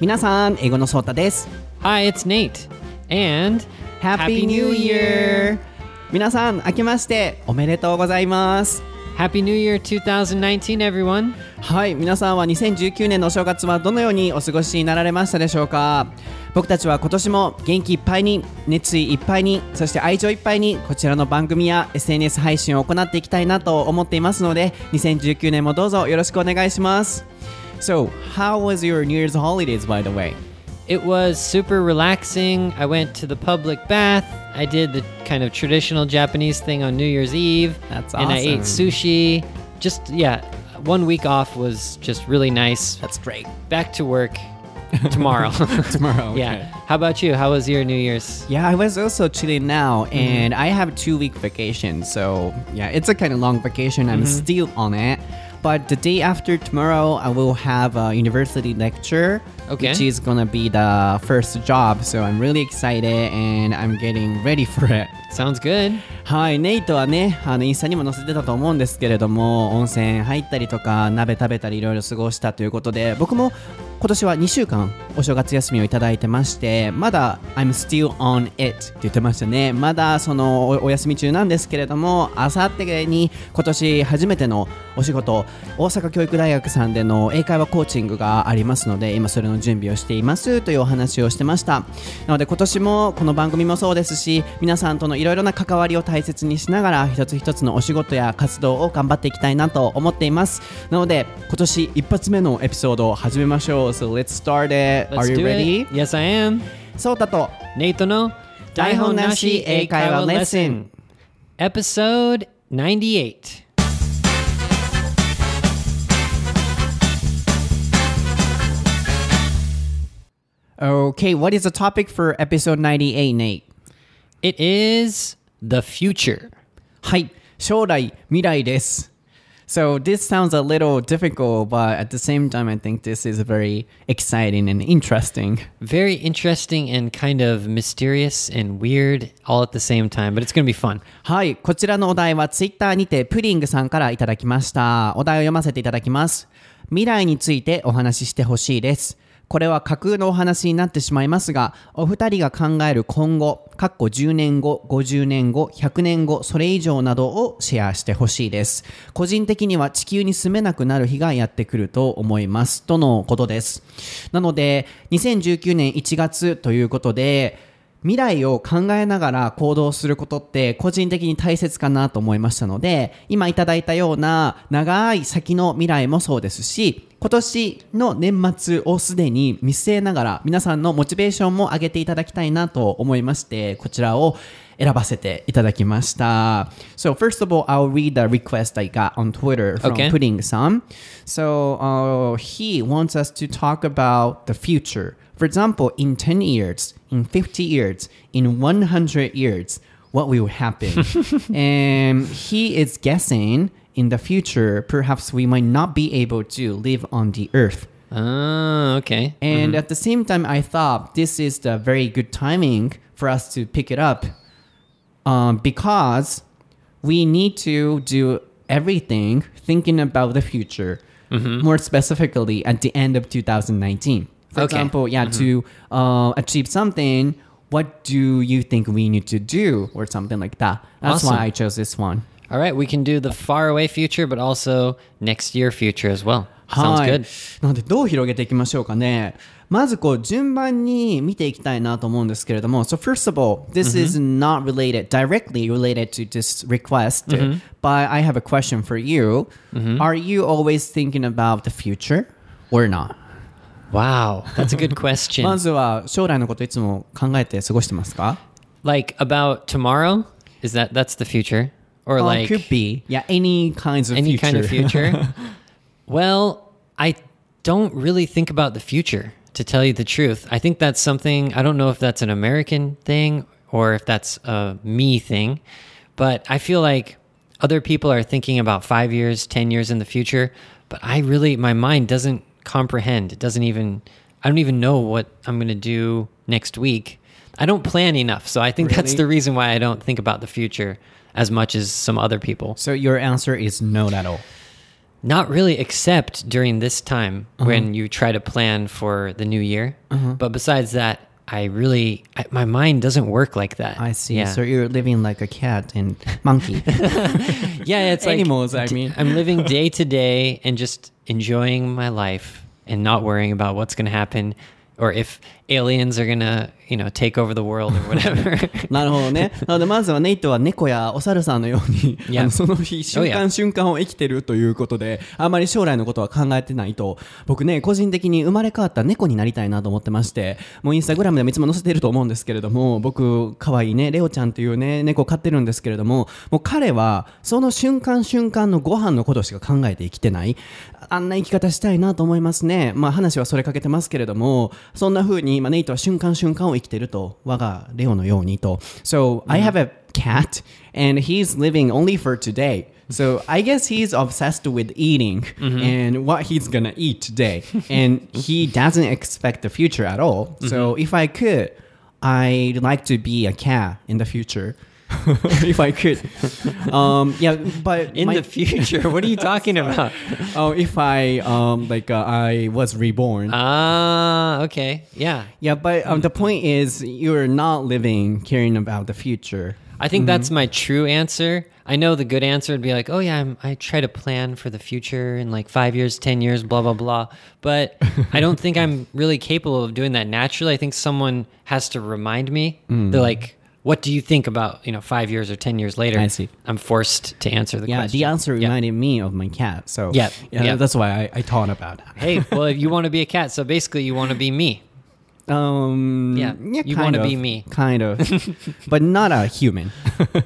皆さん、英語のソータです。Hi, it's Nate. And Happy New Year! 皆さん、明けましておめでとうございます。Happy New Year 2019, everyone. はい、皆さんは2019年のお正月はどのようにお過ごしになられましたでしょうか僕たちは今年も元気いっぱいに熱意いっぱいにそして愛情いっぱいにこちらの番組や SNS 配信を行っていきたいなと思っていますので2019年もどうぞよろしくお願いします So, how was your New Year's holidays by the way? It was super relaxing. I went to the public bath. I did the kind of traditional Japanese thing on New Year's Eve. That's awesome. And I ate sushi. Just, yeah, one week off was just really nice. That's great. Back to work tomorrow. Tomorrow. yeah. How about you? How was your New Year's? Yeah, I was also chilling now, mm-hmm. and I have two week vacation. So yeah, it's a kind of long vacation. I'm mm-hmm. still on it. But the day after tomorrow, I will have a university lecture, Okay. which is gonna be the first job. So I'm really excited, and I'm getting ready for it. Sounds good. はい、ネイトはね、あのインスタにも載せてたと思うんですけれども、温泉入ったりとか、鍋食べたりいろいろ過ごしたということで、僕も今年は2週間お正月休みをいただいてまして、まだ I'm still on it って言ってましたね。まだそのおお休み中なんですけれども、あさってに今年初めてのお仕事、大阪教育大学さんでの英会話コーチングがありますので、今それの準備をしていますというお話をしてました。なので今年もこの番組もそうですし、皆さんとのいろいろな関わりを大切にしながら、一つ一つのお仕事や活動を頑張っていきたいなと思っています。なので今年一発目のエピソードを始めましょう。So let's start it. Let's Are you do ready? it. Yes, I am. そうだと。 Nate no 台本なし英会話レッスン Episode 98. Okay, what is the topic for episode 98, Nate? It is the future. はい、将来、未来です。 So this sounds a little difficult, but at the same time, I think this is very exciting and interesting. Very interesting and kind of mysterious and weird all at the same time, but it's going to be fun. はい、こちらのお題はツイッターにてプリングさんからいただきました。お題を読ませていただきます。未来についてお話ししてほしいです。これは架空のお話になってしまいますが、お二人が考える今後、かっこ10年後、50年後、100年後、それ以上などをシェアしてほしいです。個人的には地球に住めなくなる日がやってくると思います。とのことです。なので、2019年1月ということで、未来を考えながら行動することって個人的に大切かなと思いましたので今いただいたような長い先の未来もそうですし今年の年末をすでに見据えながら皆さんのモチベーションも上げていただきたいなと思いましてこちらを選ばせていただきました。So first of all, I'll read the request I got on Twitter from Okay. Pudding Sam. So uh, he wants us to talk about the future. For example, in 10 years, in 50 years, in 100 years, what will happen? and he is guessing in the future, perhaps we might not be able to live on the earth. Oh, okay. And mm-hmm. at the same time, I thought this is the very good timing for us to pick it up um, because we need to do everything thinking about the future, mm-hmm. more specifically at the end of 2019. For Okay. example, yeah, to uh, achieve something, what do you think we need to do, or something like that? That's Awesome. why I chose this one. All right, we can do the far away future, but also next year future as well. Sounds はい good. なのでどう広げていきましょうかね。まずこう順番に見ていきたいなと思うんですけれども、So first of all, this is not related, directly related to this request, but I have a question for you. Are you always thinking about the future or not? Wow, that's a good question. まずは将来のこといつも考えて過ごしてますか like about tomorrow? Is that that's the future? Or Uh, like could be. Yeah, any kinds of any future. kind of future? well, I don't really think about the future, to tell you the truth. I think that's something, I don't know if that's an American thing or if that's a me thing, but I feel like other people are thinking about five years, 10 years in the future, but I really, my mind doesn't comprehend. It doesn't even, I don't even know what I'm going to do next week. I don't plan enough. So I think that's the reason why I don't think about the future as much as some other people. so your answer is no at all. Not really, except during this time Uh-huh. when you try to plan for the new year. But besides that, I really, I, my mind doesn't work like that. I see. Yeah, So you're living like a cat and monkey. yeah it's like Animals, I mean. I'm living day to day and just enjoying my life and not worrying about what's going to happen or if aliens are to, you know, take over the world or whatever. なるほどね。なので、まずはネイトは猫やお猿さんのように、Yeah. あのその日、瞬 Oh. 間瞬間を生きてるということで、あまり将来のことは考えてないと、僕ね、個人的に生まれ変わった猫になりたいなと思ってまして、もうインスタグラムでもいつも載せてると思うんですけれども、僕、可愛いね、レオちゃんっていうね、猫を飼ってるんですけれども、もう彼は、その瞬間瞬間のご飯のことしか考えて生きてない。あんな生き方したいなと思いますね。まあ話はそれかけてますけれども、そんな風に、まあネイトは瞬間瞬間を生きてると、我がレオのようにと。So, I have a cat and he's living only for today. So I guess he's obsessed with eating and what he's gonna eat today. And he doesn't expect the future at all. So if I could, I'd like to be a cat in the future. if I could. Um, yeah, but In my- the future, what are you talking about? Oh, if I um like uh, I was reborn. Ah, okay. Yeah. yeah, but um, the point is you're not living caring about the future. I think that's my true answer. I know the good answer would be like, oh yeah, I'm, I try to plan for the future in like five years, ten years, blah blah blah. But I don't think I'm really capable of doing that naturally. I think someone has to remind me. They're like, what do you think about you know five years or ten years later? I see. I'm forced to answer the Yeah, question. the answer Yeah. reminded me of my cat. So Yeah, yeah, yeah. that's why I, I thought about. Hey, well, if you want to be a cat, so basically you want to be me. Um, Yeah, you kind wanna of, be me. kind of, but not a human.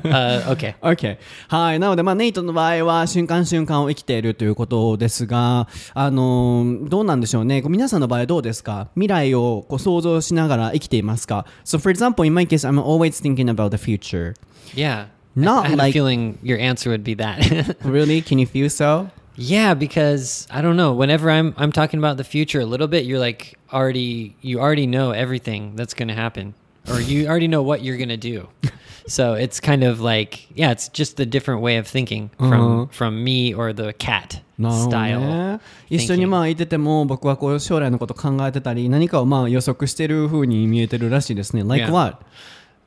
Uh, okay. OK。はい。なので、まあ、ネイトの場合は、瞬間瞬間を生きているということですが、あのーどうなんでしょうね。皆さんの場合はどうですか未来をこう想像しながら生きていますか ?So, for example, in my case, I'm always thinking about the future. Yeah. Not I, I had like- a feeling your answer would be that. Really? Can you feel so? Yeah, because I don't know. Whenever I'm I'm talking about the future a little bit, you're like already you already know everything that's going to happen, or you already know what you're going to do. so it's kind of like yeah, it's just a different way of thinking from from me or the cat なるほど style. ね。一緒にまあいてても僕はこう将来のこと考えてたり何かをまあ予測してる風に見えてるらしいですね。Like Yeah. what?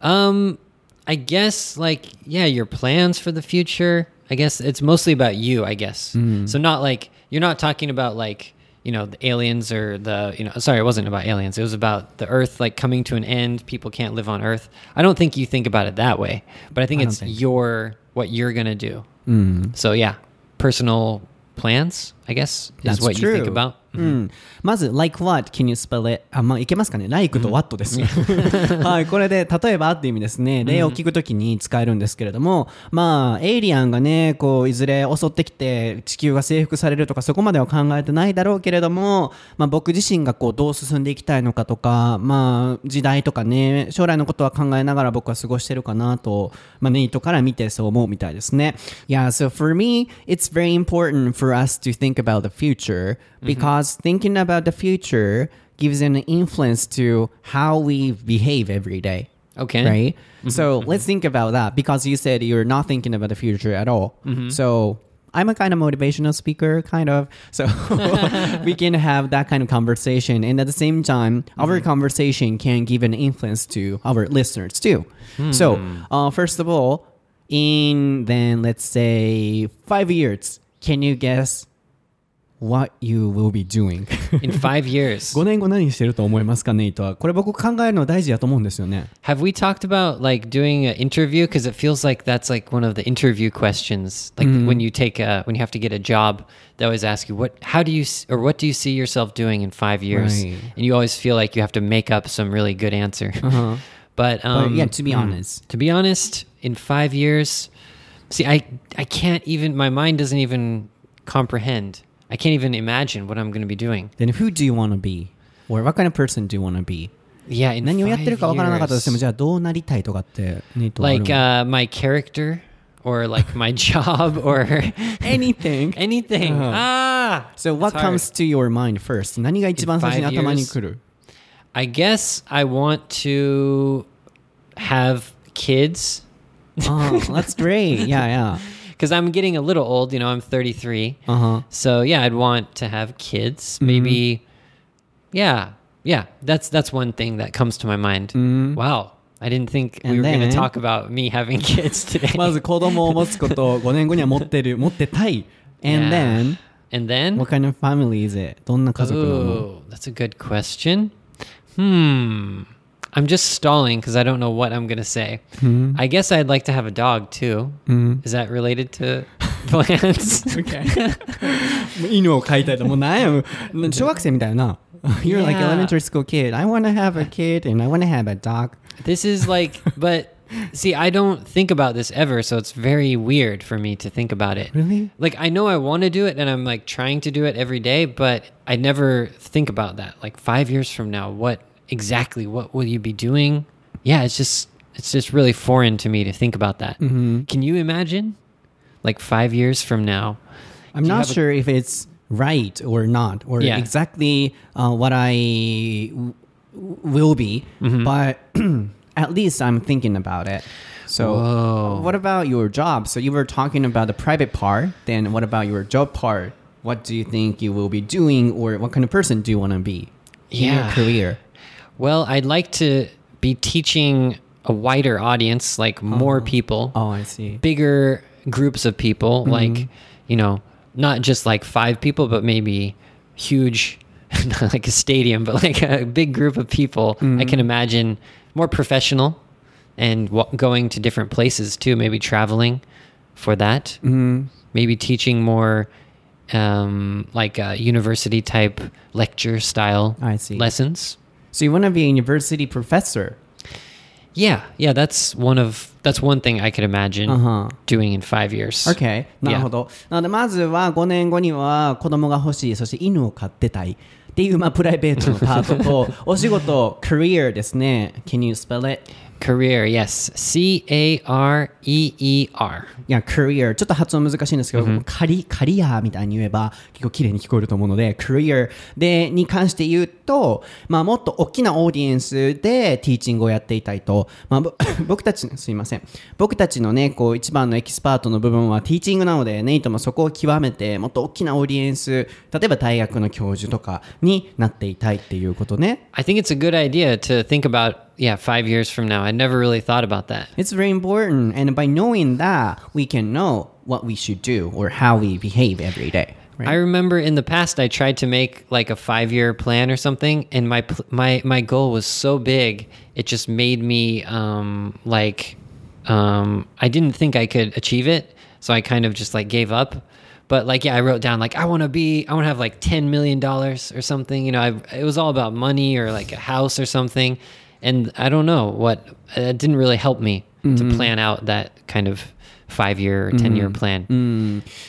Um, I guess like yeah, your plans for the future. I guess it's mostly about you. I guess so. Not like you're not talking about like you know the aliens or the you know sorry, it wasn't about aliens. It was about the Earth like coming to an end. People can't live on Earth. I don't think you think about it that way, but I think I it's think your what you're gonna do. Mm. So yeah, personal plans. I guess is That's what you think about. うん、まず、like what? Can you spell it? あ、まあ、いけますかね ?like と what ですね。はい、これで、例えばっていう意味ですね。例を聞くときに使えるんですけれども、まあ、エイリアンがね、こう、いずれ襲ってきて、地球が征服されるとか、そこまでは考えてないだろうけれども、まあ、僕自身がこう、どう進んでいきたいのかとか、まあ、時代とかね、将来のことは考えながら僕は過ごしてるかなと、まあ、ネイトから見てそう思うみたいですね。Yeah, so for me, it's very important for us to think about the future because thinking about the future gives an influence to how we behave every day. Okay. Right? Mm-hmm. So mm-hmm. let's think about that because you said you're not thinking about the future at all. Mm-hmm. So I'm a kind of motivational speaker, kind of. So we can have that kind of conversation. And at the same time, our conversation can give an influence to our listeners too. So, hmm. uh, first of all, in then let's say five years, can you guess what you will be doing? In five years, 5年後何してると思いますかネイトはこれ僕考えるの大事だと思うんですよね Have we talked about like doing an interview? Because it feels like that's like one of the interview questions. Like when you take a when you have to get a job, they always ask you what, how do you s- or what do you see yourself doing in five years? Right. And you always feel like you have to make up some really good answer. but But um, yeah to be honest to be honest, in five years, see, I I can't even. My mind doesn't even comprehend. I can't even imagine what I'm going to be doing. then who do you want to be or what kind of person do you want to be Yeah, in 何をやってる five かわからなかったとしても years. じゃあどうなりたいとかってネイトはある like の uh, my character or like my job or anything anything. Uh-huh. Ah, so what It's hard. comes to your mind first 何が一番最初に five 頭に years? 来る I guess I want to have kids ああ that's great yeah yeah because I'm getting a little old. You know, I'm 33. Uh huh. So yeah, I'd want to have kids. Maybe, yeah, yeah. That's that's one thing that comes to my mind. Wow, I didn't think we And were going to then- talk about me having kids today. まず子供を持つことを5年後には持ってる、持ってたい。And Yeah. then, and then, what kind of family is it? どんな家族なの oh, that's a good question. Hmm. I'm just stalling because I don't know what I'm going to say. I guess I'd like to have a dog too. Is that related to plants? Okay. もう犬を飼いたいと。もうなんやもう小学生みたいな。You're like Yeah. elementary school kid. I want to have a kid and I want to have a dog. This is like, but see, I don't think about this ever, so it's very weird for me to think about it. Really? Like, I know I want to do it and I'm like trying to do it every day, but I never think about that. Like, five years from now, what exactly, what will you be doing? Yeah, it's just, it's just really foreign to me to think about that. Can you imagine? Like, five years from now? I'm not have a- sure if it's right or not or Yeah. exactly uh, what I w- will be, Mm-hmm. but at least I'm thinking about it. So, Whoa. what about your job? So, you were talking about the private part. Then, what about your job part? What do you think you will be doing, or what kind of person do you want to be in your career? Well, I'd like to be teaching a wider audience, like more people. Oh, I see. bigger groups of people like you know not just like five people but maybe huge not like a stadium but like a big group of people i can imagine more professional and wa going to different places too maybe traveling for that maybe teaching more um, like uh, university type lecture style I see. lessons So, you want to be a university professor? yeah yeah that's one of that's one thing i could imagine Uh-huh. doing in five years OK。なるほど。なので、まずは5年後には子供が欲しい、そして犬を飼ってたい。っていう、まあ、プライベートのパートと、お仕事、career ですね。Can you spell it? Career, yes. C A R E E R. いや、career。ちょっと発音難しいんですけど、カリ、カリアみたいに言えば結構綺麗に聞こえると思うので、career で、に関して言うと、まあ、もっと大きなオーディエンスでティーチングをやっていたいと、まあ、ぼ 僕たち、すいません。僕たちのね、こう、一番のエキスパートの部分はティーチングなので、ネイトもそこを極めて、もっと大きなオーディエンス、例えば大学の教授とかになっていたいっていうことね。I think it's a good idea to think about, yeah, five years from now. I never really thought about that. It's very important, and by knowing that, we can know what we should do or how we behave every day. Right? I remember in the past I tried to make like a five year plan or something, and my pl- my my goal was so big, it just made me um, like um, I didn't think I could achieve it, so I kind of just like gave up. But like yeah, I wrote down like I want to be I want to have like ten million dollars or something. You know, I, it was all about money or like a house or something, and I don't know what it didn't really help me to plan out that kind of five year or ten year plan.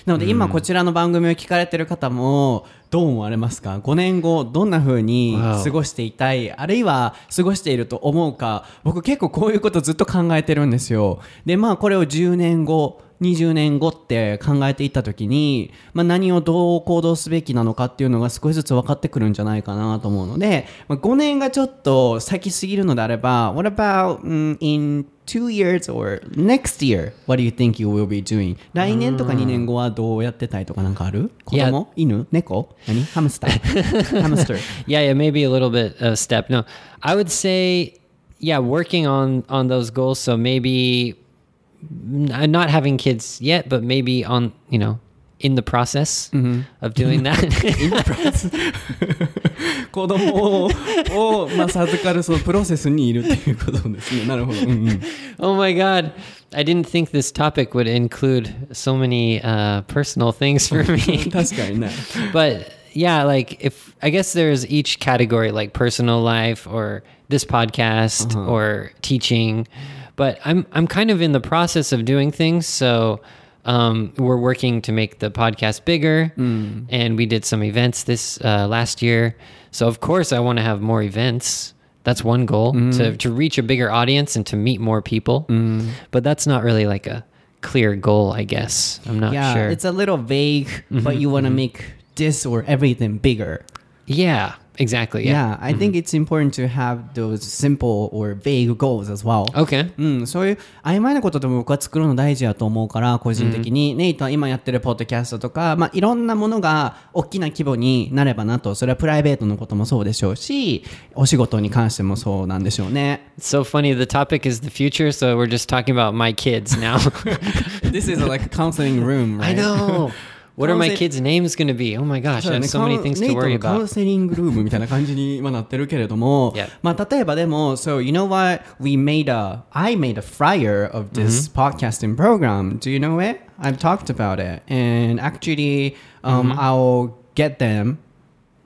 なので今こちらの番組を聞かれてる方もどう思われますか ?5 年後どんな風に.過ごしていたい？あるいは過ごしていると思うか？僕結構こういうことずっと考えてるんですよ。でまあこれを10年後20年後って考えていった時に、まあ、何をどう行動すべきなのかっていうのが少しずつ分かってくるんじゃないかなと思うので、まあ、5年がちょっと先すぎるのであれば What about、mm, in two years or next year what do you think you will be doing 来年とか2年後はどうやってたいとかなんかある子供犬猫何ハムスターハムスター yeah yeah maybe a little bit of step no i would say yeah working on on those goals so maybe not having kids yet but maybe on you know in the process of doing that 子供をを、まあ、授かるそのプロセスにいるっていうことですねなるほど、うんうん、 oh my god i didn't think this topic would include so many uh, personal things for me 確かにね but yeah like if i guess there's each category like personal life or this podcast or teaching but i'm i'm kind of in the process of doing things. So um, we're working to make the podcast bigger. And we did some events this uh, last year. So of course i want to have more events. That's one goal to, to reach a bigger audience and to meet more people. But that's not really like a clear goal i guess. I'm not Yeah, sure. it's a little vague but you want to make this or everything bigger. Yeah, exactly. Yeah. Yeah, I think it's important to have those simple or vague goals as well. Okay. うん、そういう曖昧なことでも僕は作るの大事やと思うから、個人的に、ネイトは今やってるポッドキャストとか、まあ、いろんなものが大きな規模になればなと、それはプライベートのこともそうでしょうし、お仕事に関してもそうなんでしょうね。It's so funny. The topic is the future, so we're just talking about my kids now. This is like a counseling room, right? I know. What are my Counsel- kids' names going to be? Oh my gosh, そう I だ have ね so many カウン things ネ to イト worry のカウン about. セリングルームみたいな感じに今なってるけれども Yeah. まあ例えばでも So you know what? We made a I made a flyer of this podcasting program. Do you know it? I've talked about it. And actually um, I'll get them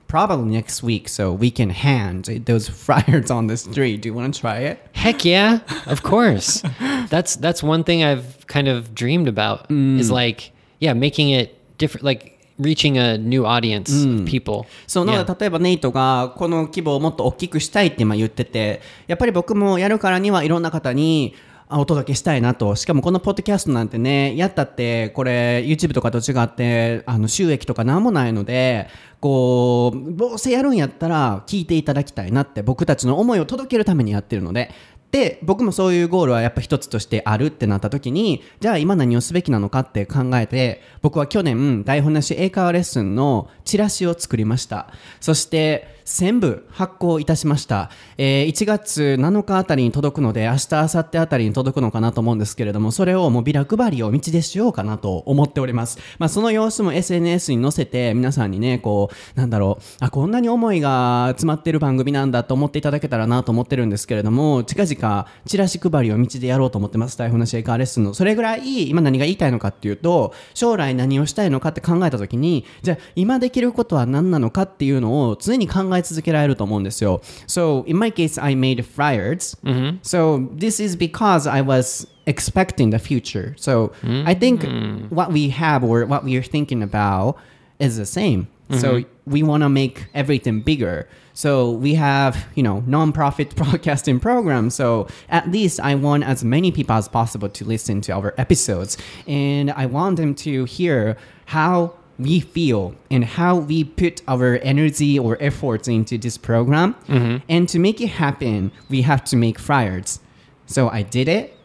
probably next week so we can hand those flyers on the street. Do you want to try it? Heck yeah, of course. that's that's one thing I've kind of dreamed about is like yeah, making it different, like reaching a new audience of people. そうなの.で例えばネイトがこの規模をもっと大きくしたいって今言っててやっぱり僕もやるからにはいろんな方にあお届けしたいなとしかもこのポッドキャストなんてねやったってこれ YouTube とかと違ってあの収益とかなんもないのでこうどうせやるんやったら聞いていただきたいなって僕たちの思いを届けるためにやってるのでで僕もそういうゴールはやっぱ一つとしてあるってなった時にじゃあ今何をすべきなのかって考えて僕は去年台本なし英会話レッスンのチラシを作りました。そして全部発行いたしました、えー1月7日あたりに届くので明日明後日あたりに届くのかなと思うんですけれどもそれをもうビラ配りを道でしようかなと思っております、まあ、その様子も SNS に載せて皆さんにねこうなんだろうあこんなに思いが詰まってる番組なんだと思っていただけたらなと思ってるんですけれども近々チラシ配りを道でやろうと思ってます。台本のシェイカーレッスンの。それぐらい今何が言いたいのかっていうと将来何をしたいのかって考えた時にじゃあ今できることは何なのかっていうのを常に考続けられると思うんですよ So in my case I made flyers、So this is because I was expecting the future So I think what we have or what we are thinking about is the same So we want to make everything bigger. So we have, you know, non-profit broadcasting program. So at least I want as many people as possible to listen to our episodes, and I want them to hear how we feel and how we put our energy or efforts into this program. Mm-hmm. And to make it happen, we have to make flyers. So I did it.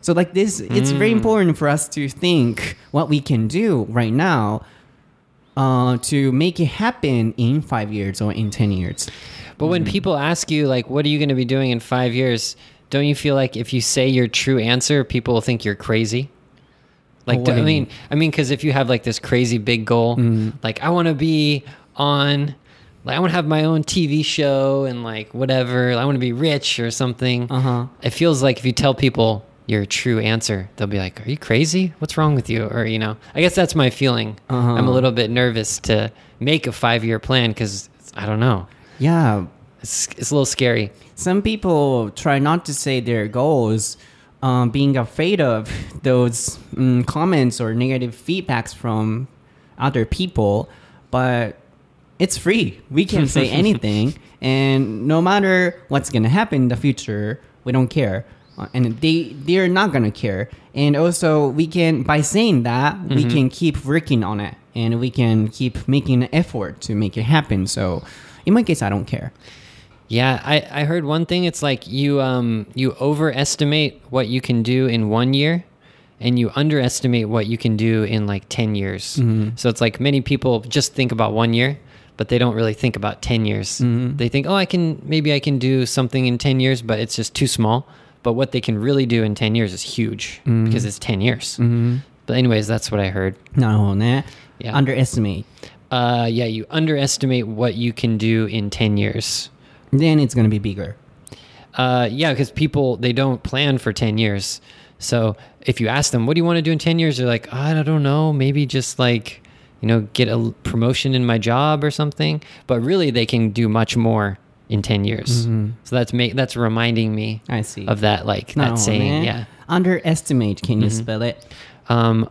So like this, it's very mm. important for us to think what we can do right now uh, to make it happen in five years or in 10 years. But when mm-hmm. people ask you, like, what are you going to be doing in five years? Don't you feel like if you say your true answer, people will think you're crazy? Like, do- I mean? I mean, because if you have like this crazy big goal, like I want to be on, like I want to have my own TV show and like whatever, I want to be rich or something. Uh-huh. It feels like if you tell people your true answer, they'll be like, "Are you crazy? What's wrong with you?" Or you know, I guess that's my feeling. I'm a little bit nervous to make a five year plan because I don't know. Yeah, It's, it's a little scary. some people try not to say their goals, um, being afraid of those mm, comments or negative feedbacks from other people. But it's free. We can say anything, and no matter what's gonna happen in the future, we don't care. Uh, And they they're not gonna care. And also, we can by saying that we can keep working on it, and we can keep making an effort to make it happen. So, in my case, I don't care. Yeah, I, I heard one thing. It's like you um you overestimate what you can do in one year, and you underestimate what you can do in like ten years. Mm-hmm. So it's like many people just think about one year, but they don't really think about ten years. Mm-hmm. They think, oh, I can maybe I can do something in ten years, but it's just too small. But what they can really do in ten years is huge mm-hmm. because it's ten years. Mm-hmm. But anyways, that's what I heard. No, nah. Yeah. Underestimate. Uh, yeah, you underestimate what you can do in ten years then it's going to be bigger. Uh, yeah, because people they don't plan for ten years. So if you ask them, "What do you want to do in ten years?" They're like, "I don't know. Maybe just like." You know, get a promotion in my job or something, but really they can do much more in 10 years. Mm-hmm. So that's that's reminding me I see of that like that saying, yeah. Underestimate, can mm-hmm. you spell it? Um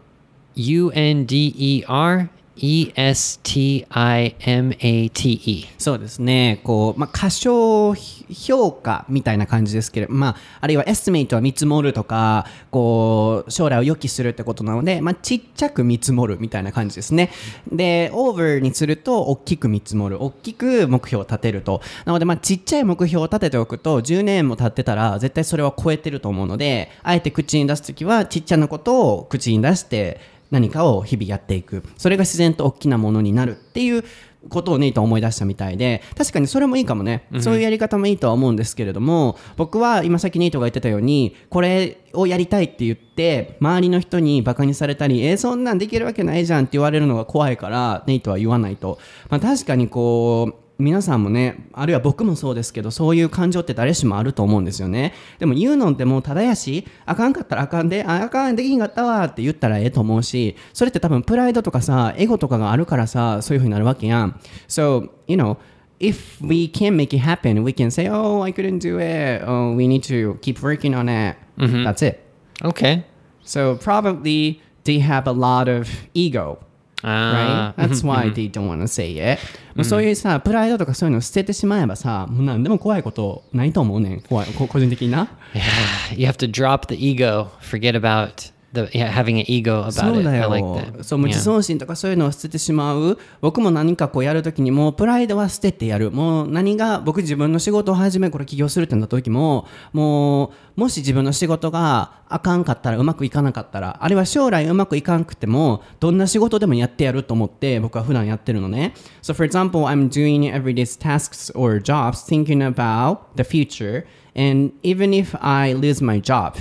U N D E R E S T I M A T E. そうですね。こう、まあ、過小評価みたいな感じですけれど、まあ、あるいはエスティメイトは見積もるとか、こう、将来を予期するってことなので、まあ、ちっちゃく見積もるみたいな感じですね。で、オーバーにすると、大きく見積もる。大きく目標を立てると。なので、まあ、ちっちゃい目標を立てておくと、10年も経ってたら、絶対それは超えてると思うので、あえて口に出すときは、ちっちゃなことを口に出して、何かを日々やっていく。それが自然と大きなものになるっていうことをネイトは思い出したみたいで確かにそれもいいかもね、そういうやり方もいいとは思うんですけれども僕は今さっきネイトが言ってたようにこれをやりたいって言って周りの人にバカにされたりえーそんなんできるわけないじゃんって言われるのが怖いからネイトは言わないと、まあ、確かにこう皆さんもねあるいは僕もそうですけどそういう感情って誰しもあると思うんですよね。でも言うのってもうただやしあかんかったらあかんでああかんできひんかったわって言ったらええと思うしそれって多分プライドとかさエゴとかがあるからさそういう風になるわけやん。So you know if we can make it happen we can say oh I couldn't do it. Oh we need to keep working on it. That's it. Okay. so probably they have a lot of ego right? Ah, That's why they don't want to say it. もうそういうさ、プライドとかそういうのを捨ててしまえばさ、もう何でも怖いことないと思うねん。怖い、こ個人的にな。yeah. You have to drop the ego. Forget about the yeah, having an ego about そう it. だ I よ like that. そう、もう Yeah. 自尊心とかそういうのを捨ててしまう。僕も何かこうやるときにもうプライドは捨ててやる。もう何が、僕自分の仕事を始め、これ起業するってなった時も、もう、もし自分の仕事があかんかったら、うまくいかなかったら、あるいは将来うまくいかんくても、どんな仕事でもやってやると思って、僕は普段やってるのね。So for example, I'm doing everyday tasks or jobs thinking about the future. And even if I lose my job,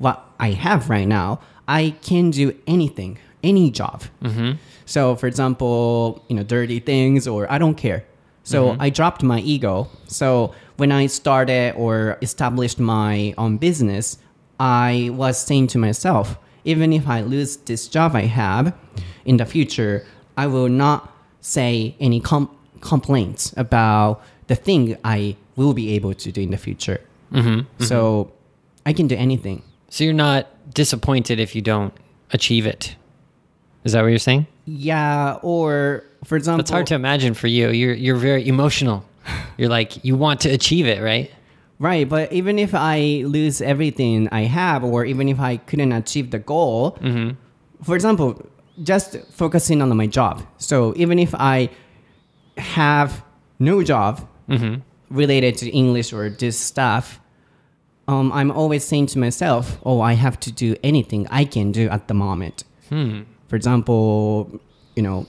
what I have right now, I can do anything, any job. Mm-hmm. So, for example, you know, dirty things, or I don't care. So mm-hmm. I dropped my ego. So when I started or established my own business, I was saying to myself, even if I lose this job I have in the future, I will not say any com- complaints about the thing I will be able to do in the future. Mm-hmm. So I can do anything. So you're not disappointed if you don't achieve it. Is that what you're saying? Yeah, or for example, It's hard to imagine for you. You're you're very emotional. You're like you want to achieve it, right? right. But even if I lose everything I have, or even if I couldn't achieve the goal, mm-hmm. for example, just focusing on my job. So even if I have no job mm-hmm. related to English or this stuff, um, I'm always saying to myself, "Oh, I have to do anything I can do at the moment." For example, you know,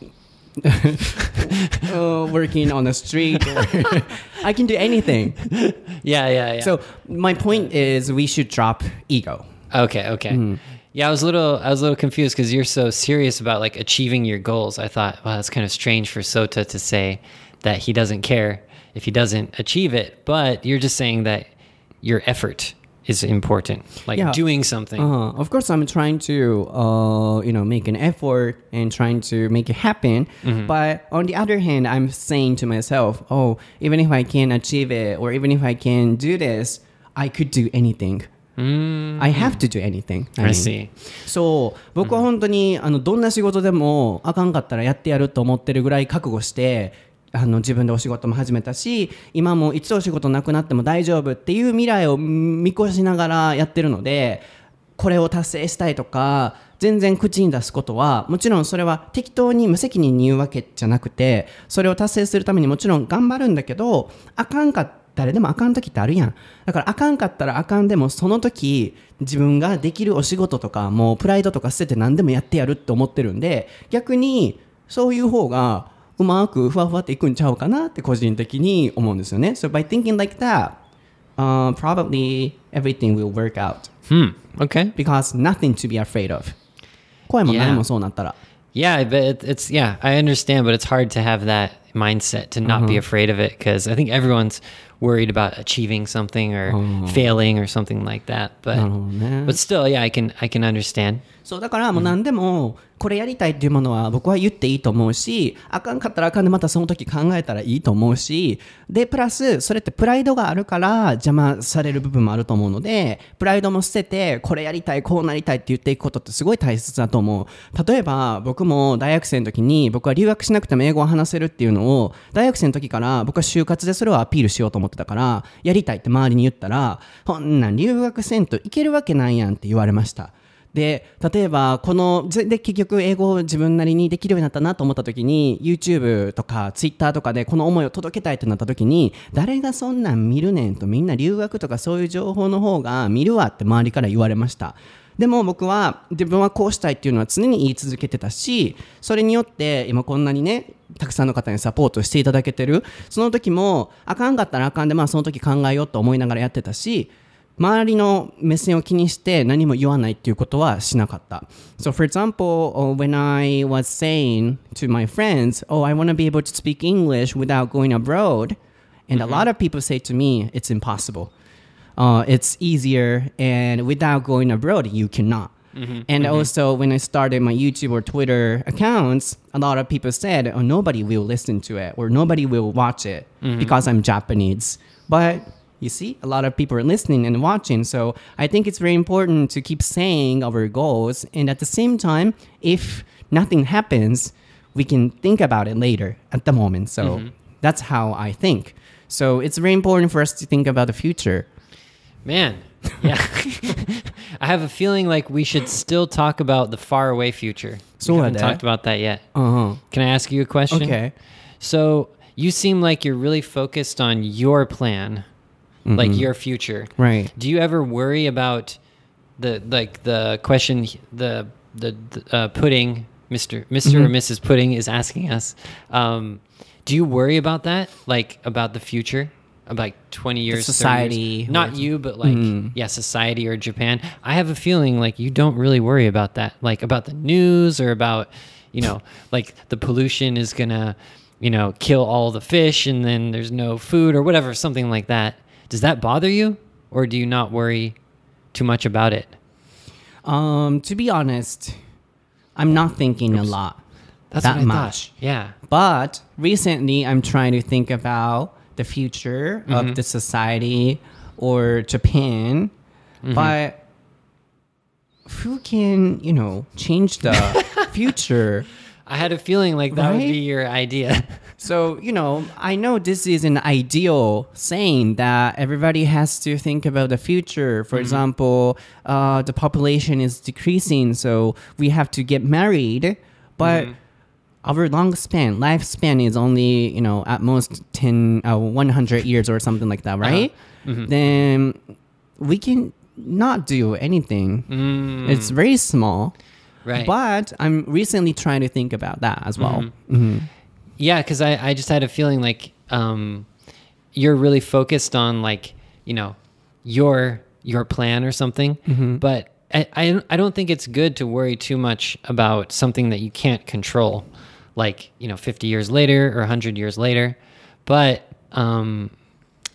uh, working on the street, I can do anything. Yeah, yeah, yeah. So my point is, we should drop ego. Okay, okay. Hmm. Yeah, I was a little I was a little confused because you're so serious about like achieving your goals. I thought, wow, that's kind of strange for Sota to say that he doesn't care if he doesn't achieve it, but you're just saying that your effort is important, like Yeah. doing something. Uh, of course, I'm trying to, uh, you know, make an effort and trying to make it happen. But on the other hand, I'm saying to myself, oh, even if I can achieve it, or even if I can do this, I could do anything. I have to do anything. I mean. see. そう僕は本当にあのどんな仕事でもあかんかったらやってやると思ってるぐらい覚悟して あの自分でお仕事も始めたし今もいつお仕事なくなっても大丈夫っていう未来を見越しながらやってるのでこれを達成したいとか全然口に出すことはもちろんそれは適当に無責任に言うわけじゃなくてそれを達成するためにもちろん頑張るんだけどあかんかった誰でもあかん時ってあるやん。だからあかんかったらあかんでもその時自分ができるお仕事とかもうプライドとか捨てて何でもやってやるって思ってるんで逆にそういう方がうまくふわふわっていくんちゃうかなって個人的に思うんですよね So by thinking like that、uh, probably everything will work out Hmm. Okay. because nothing to be afraid of 怖いもん Yeah. 何もそうなったら Yeah, but it, it's yeah, I understand, but it's hard to have that mindset to not be afraid of it because I think everyone's worried about achieving something or failing or something like that. But but still, yeah, I can I can understand. そうだからもう何でもこれやりたいっていうものは僕は言っていいと思うしあかんかったらあかんでまたその時考えたらいいと思うしでプラスそれってプライドがあるから邪魔される部分もあると思うのでプライドも捨ててこれやりたいこうなりたいって言っていくことってすごい大切だと思う例えば僕も大学生の時に僕は留学しなくても英語を話せるっていうのを大学生の時から僕は就活でそれをアピールしようと思ってたからやりたいって周りに言ったらこんなん留学せんといけるわけないやんって言われました。で例えばこので結局英語を自分なりにできるようになったなと思った時に YouTube とか Twitter とかでこの思いを届けたいってなった時に誰がそんなん見るねんとみんな留学とかそういう情報の方が見るわって周りから言われました。でも僕は自分はこうしたいっていうのは常に言い続けてたしそれによって今こんなにねたくさんの方にサポートしていただけてるその時もあかんかったらあかんでまあその時考えようと思いながらやってたし周りの目線を気にして何も言わないっていうことはしなかった。So for example, uh, when I was saying to my friends, oh, I want to be able to speak English without going abroad, and a lot of people say to me, it's impossible. Uh, it's easier, and without going abroad, you cannot. Mm-hmm. And mm-hmm. also, when I started my YouTube or Twitter accounts, a lot of people said, oh, nobody will listen to it or nobody will watch it mm-hmm. because I'm Japanese. But you see, a lot of people are listening and watching. So I think it's very important to keep saying our goals. And at the same time, if nothing happens, we can think about it later at the moment. So that's how I think. So it's very important for us to think about the future. Man, yeah. I have a feeling like we should still talk about the far away future. We haven't talked about that yet. Uh-huh. Can I ask you a question? Okay. So you seem like you're really focused on your plan, like your future. Right. Do you ever worry about the like the question the the, the uh, pudding, Mister Mister or Mrs. Pudding is asking us? Um, do you worry about that, like about the future? About like 20 years 30 years? society not you but like yeah society or japan. I have a feeling like you don't really worry about that like about the news or about you know like the pollution is gonna you know kill all the fish and then there's no food or whatever something like that. Does that bother you or do you not worry too much about it? Um, to be honest, I'm not thinking a lot that's that much. yeah. But recently, I'm trying to think about the future of mm-hmm. the society or Japan. Mm-hmm. But who can, you know, change the future? i had a feeling like that would be your idea So, you know, I know this is an ideal saying that everybody has to think about the future. For mm-hmm. example, uh, the population is decreasing, so we have to get married. But our long span, lifespan is only, you know, at most 10, uh, 100 years or something like that, uh-huh. right? Mm-hmm. Then we can not do anything. Mm. It's very small. right But I'm recently trying to think about that as well. Mm-hmm. Mm-hmm. Yeah, because I, I just had a feeling like um, you're really focused on like you know your your plan or something, but I, I I don't think it's good to worry too much about something that you can't control, like you know 50 years later or 100 years later. But um,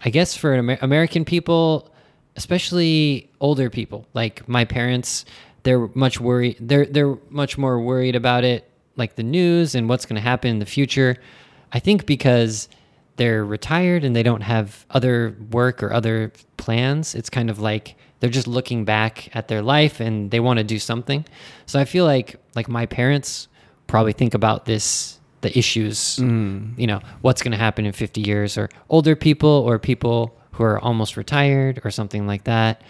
I guess for Amer- American people, especially older people, like my parents, they're much worried. They're they're much more worried about it, like the news and what's going to happen in the future. I think because they're retired and they don't have other work or other plans. It's kind of like they're just looking back at their life and they want to do something. So I feel like like my parents probably think about this the issues, you know, what's going to happen in 50 years or older people or people who are almost retired or something like that.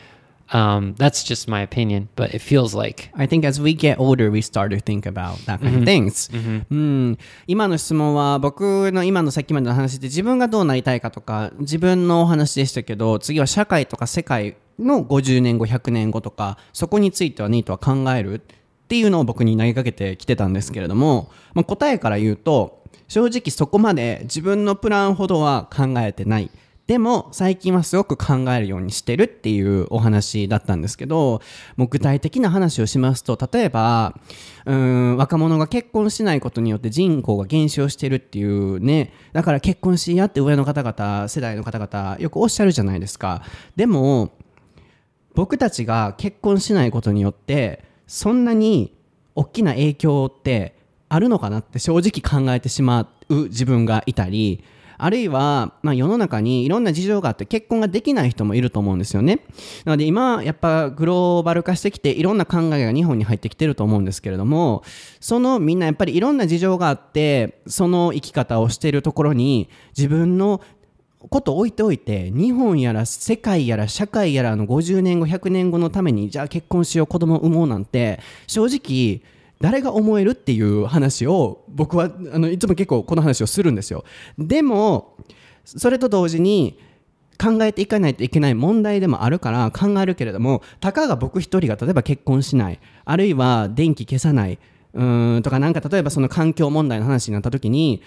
Um, that's just my opinion, but it feels like I think as we get older, we start to think about that kind of things. うん今の質問は僕の今のさっきまでの話で自分がどうなりたいかとか自分のお話でしたけど次は社会とか世界の50年後100年後とかそこについてはニートは考えるっていうのを僕に投げかけてきてたんですけれども、まあ、答えから言うと正直そこまで自分のプランほどは考えてないでも最近はすごく考えるようにしてるっていうお話だったんですけど、もう具体的な話をしますと、例えば、うん、若者が結婚しないことによって人口が減少してるっていうね、だから結婚しやって上の方々、世代の方々、よくおっしゃるじゃないですか。でも、僕たちが結婚しないことによって、そんなに大きな影響ってあるのかなって正直考えてしまう自分がいたり、あるいは、まあ、世の中にいろんな事情があって結婚ができない人もいると思うんですよね。なので今、やっぱグローバル化してきていろんな考えが日本に入ってきてると思うんですけれども、そのみんなやっぱりいろんな事情があって、その生き方をしているところに自分のこと置いておいて日本やら世界やら社会やらの50年後100年後のためにじゃあ結婚しよう子供を産もうなんて正直誰が思えるっていう話を僕はあのいつも結構この話をするんですよ。でもそれと同時に考えていかないといけない問題でもあるから考えるけれどもたかが僕一人が例えば結婚しないあるいは電気消さないうんとかなんか例えばその環境問題の話になった時に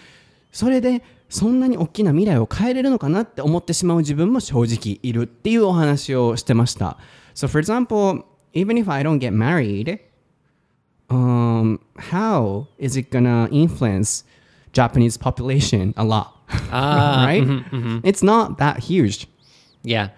それでそんなに大きな未来を変えれるのかなって思ってしまう自分も正直いるっていうお話をしてました。So for example, even if I don't get married, um, how is it gonna influence Japanese population a lot? Ah, right? It's not that huge. Yeah.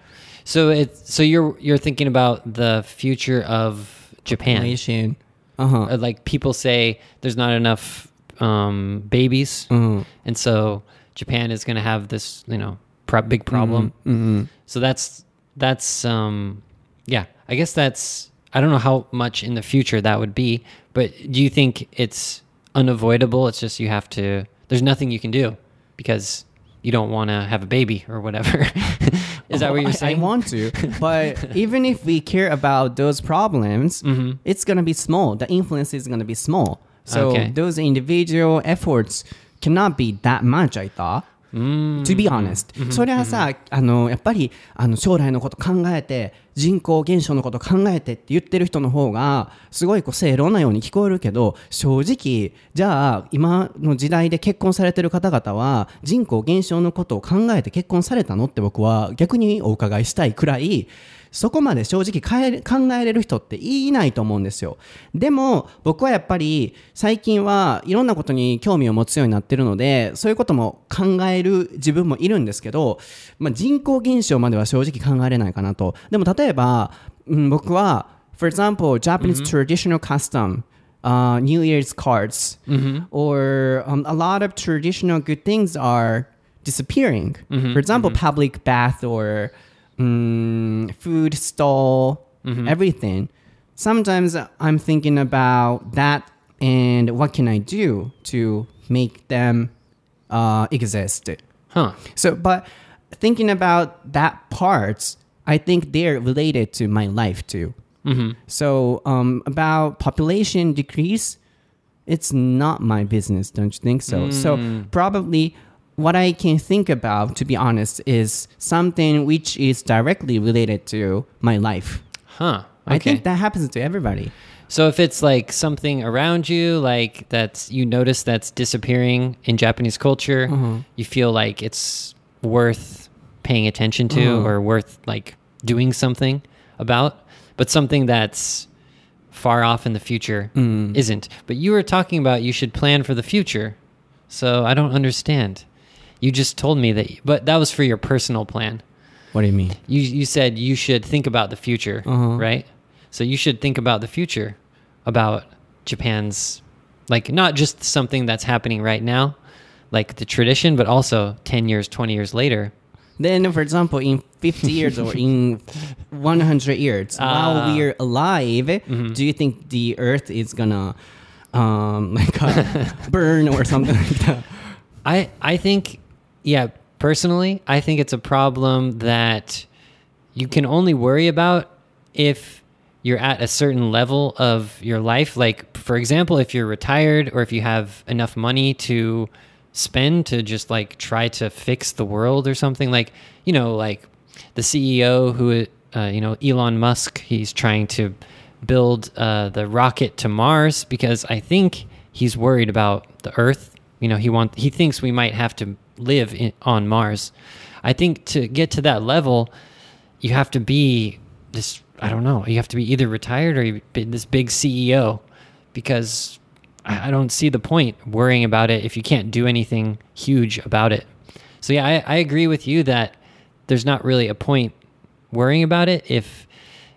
So it's so you're you're thinking about the future of Japan. Population. Uh-huh. Uh, Like people say there's not enough um, babies, Mm-hmm. and so Japan is going to have this you know pro- big problem. Mm-hmm. So that's that's um, yeah. I guess that's I don't know how much in the future that would be, but do you think it's unavoidable? It's just you have to. There's nothing you can do because you don't want to have a baby or whatever. is that what you're I- saying? I want to, but even if we care about those problems, Mm-hmm. it's gonna be small. The influence is gonna be small. So Okay. those individual efforts cannot be that much. I thought. Mm. To be honest、それはさ、あの、やっぱり、あの、将来のこと考えて、人口減少のこと考えてって言ってる人の方が、すごいこう正論なように聞こえるけど、正直、じゃあ、今の時代で結婚されてる方々は、人口減少のことを考えて結婚されたのって僕は逆にお伺いしたいくらい、そこまで正直変え考えれる人っていないと思うんですよ。でも僕はやっぱり最近はいろんなことに興味を持つようになってるのでそういうことも考える自分もいるんですけど、まあ、人口減少までは正直考えれないかなと。でも例えば、うん、僕は For example, Japanese traditional custom uh, New Year's cards or um, a lot of traditional good things are disappearing. For example, public bath or mm, food stall, everything. Sometimes I'm thinking about that and what can I do to make them uh, exist. Huh. So, but thinking about that parts, I think they're related to my life too. So, um, about population decrease, it's not my business, don't you think so? So, probably what I can think about, to be honest, is something which is directly related to my life. Huh. I think that happens to everybody. So if it's like something around you, like that's you notice that's disappearing in Japanese culture, uh-huh. you feel like it's worth paying attention to uh-huh. or worth like doing something about, but something that's far off in the future mm. isn't. But you were talking about you should plan for the future. So I don't understand. You just told me that but that was for your personal plan. What do you mean? You you said you should think about the future, right? So you should think about the future, about Japan's, like not just something that's happening right now, like the tradition, but also ten years, twenty years later. Then, for example, in 50 years or in 100 years, while we're alive, do you think the earth is gonna um, like uh, burn or something like that? I I think, yeah, personally, I think it's a problem that you can only worry about if you're at a certain level of your life. Like, for example, if you're retired or if you have enough money to spend to just like try to fix the world or something. Like, you know, like the CEO who, uh, you know, Elon Musk, he's trying to build uh, the rocket to Mars because I think he's worried about the Earth you know, he want he thinks we might have to live in, on Mars. I think to get to that level, you have to be this. I don't know. You have to be either retired or you be this big CEO, because I, I don't see the point worrying about it if you can't do anything huge about it. So yeah, I, I agree with you that there's not really a point worrying about it if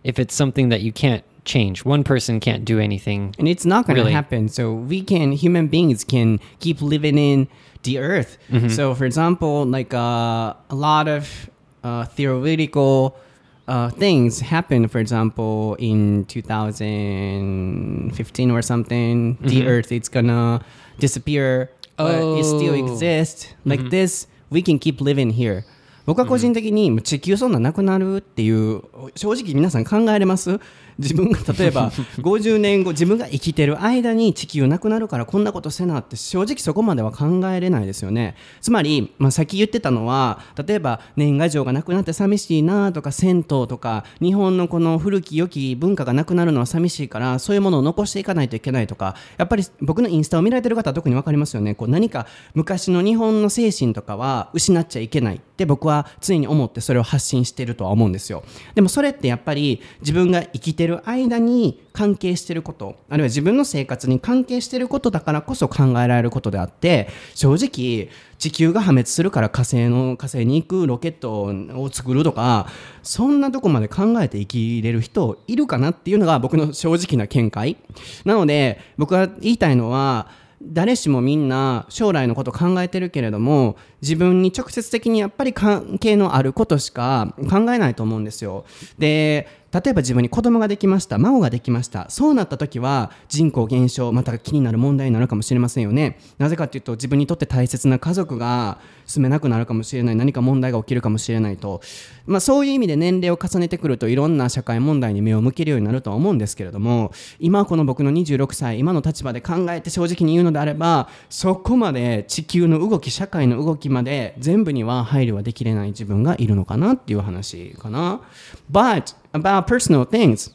if it's something that you can't change. One person can't do anything. and it's not going to Really? happen so we can human beings can keep living in the earth Mm-hmm. so for example like uh, a lot of uh, theoretical uh, things happen for example in 2015 or something Mm-hmm. the earth it's gonna disappear but it still Oh. exists like this we can keep living here 僕は個人的に地球そんななくなるっていう正直皆さん考えれます 自分が 例えば50年後自分が生きてる間に地球なくなるからこんなことせなって正直そこまでは考えれないですよね。つまり、まあ、さっき言ってたのは例えば年賀状がなくなって寂しいなとか銭湯とか日本のこの古き良き文化がなくなるのは寂しいからそういうものを残していかないといけないとかやっぱり僕のインスタを見られてる方は特に分かりますよね。こう何か昔の日本の精神とかは失っちゃいけないって僕は常に思ってそれを発信してるとは思うんですよ。でもそれってやっぱり自分が生きててる間に関係してることあるいは自分の生活に関係してることだからこそ考えられることであって正直地球が破滅するから火星の火星に行くロケットを作るとかそんなとこまで考えて生きれる人いるかなっていうのが僕の正直な見解。なので僕が言いたいのは誰しもみんな将来のこと考えてるけれども自分に直接的にやっぱり関係のあることしか考えないと思うんですよ。で例えば自分に子供ができました孫ができましたそうなった時は人口減少また気になる問題になるかもしれませんよね。なぜかというと自分にとって大切な家族が住めなくなるかもしれない何か問題が起きるかもしれないと、まあ、そういう意味で年齢を重ねてくるといろんな社会問題に目を向けるようになるとは思うんですけれども今この僕の26歳今の立場で考えて正直に言うのであればそこまで地球の動き社会の動きまで全部には配慮はできれない自分がいるのかなっていう話かな。But about personal things,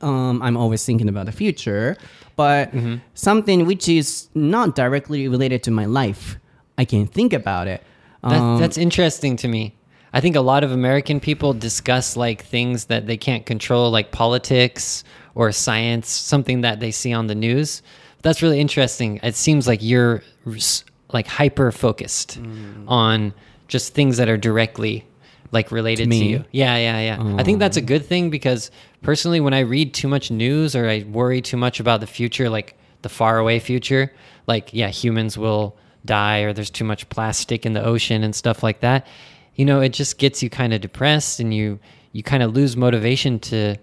um, I'm always thinking about the future, but something which is not directly related to my life, I can think about it. That, Um, that's interesting to me. I think a lot of American people discuss like things that they can't control, like politics or science, something that they see on the news. That's really interesting. It seems like you're s- like hyper focused mm. on just things that are directly like related to, me? you. Yeah, yeah, yeah. I think that's a oh. good thing because personally, when I read too much news or I worry too much about the future, like the faraway future, like, yeah, humans will die or there's too much plastic in the ocean and stuff like that, you know, it just gets you kind of depressed and you, you kind of lose motivation to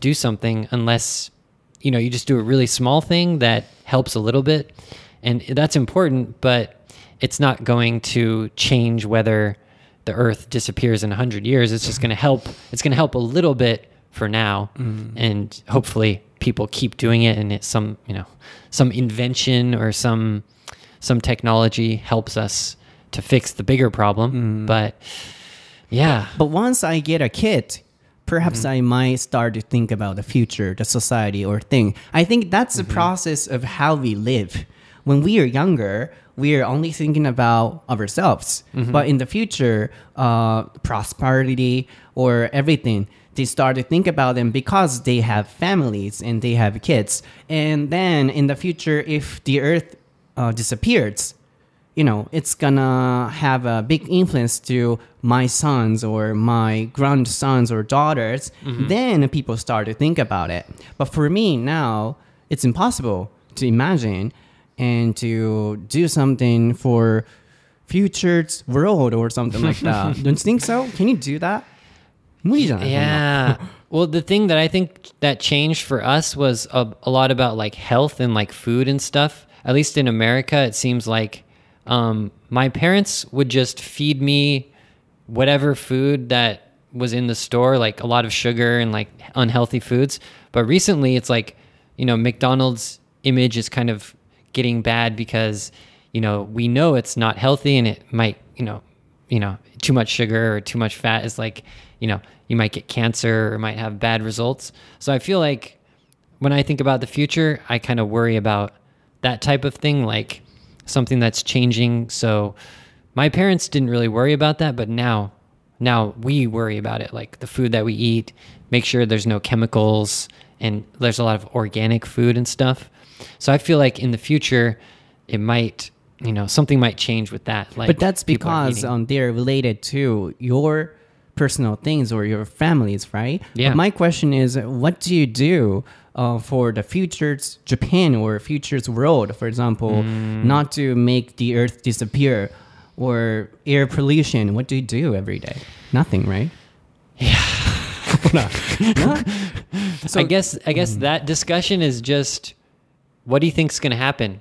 do something unless, you know, you just do a really small thing that helps a little bit. And that's important, but it's not going to change whether the earth disappears in 100 years. It's just going to help it's going to help a little bit for now. Mm-hmm. And hopefully people keep doing it and it's some you know some invention or some some technology helps us to fix the bigger problem. Mm-hmm. But yeah. But once I get a kid, perhaps mm-hmm. I might start to think about the future, the society or thing. I think that's the process of how we live. When we are younger, we are only thinking about ourselves. But in the future, uh, prosperity or everything, they start to think about them because they have families and they have kids. And then in the future, if the earth uh, disappears, you know it's gonna have a big influence to my sons or my grandsons or daughters then people start to think about it but for me now it's impossible to imagine and to do something for future's world or something like that don't you think so can you do that 無理じゃない yeah well the thing that i think that changed for us was a, a lot about like health and like food and stuff at least in america it seems like um, my parents would just feed me whatever food that was in the store like a lot of sugar and like unhealthy foods but recently it's like you know mcdonald's image is kind of getting bad because you know we know it's not healthy and it might you know you know too much sugar or too much fat is like you know you might get cancer or might have bad results so i feel like when i think about the future i kind of worry about that type of thing like something that's changing. So my parents didn't really worry about that, but now now we worry about it like the food that we eat, make sure there's no chemicals and there's a lot of organic food and stuff. So I feel like in the future it might you know something might change with that like but that's because um, they're related to your personal things or your families, right? Yeah. But my question is, what do you do uh, for the future's Japan or future's world, for example, Mm. not to make the Earth disappear or air pollution? What do you do every day? Nothing, right? Yeah. So- I guess I guess that discussion is just what do you think's going to happen?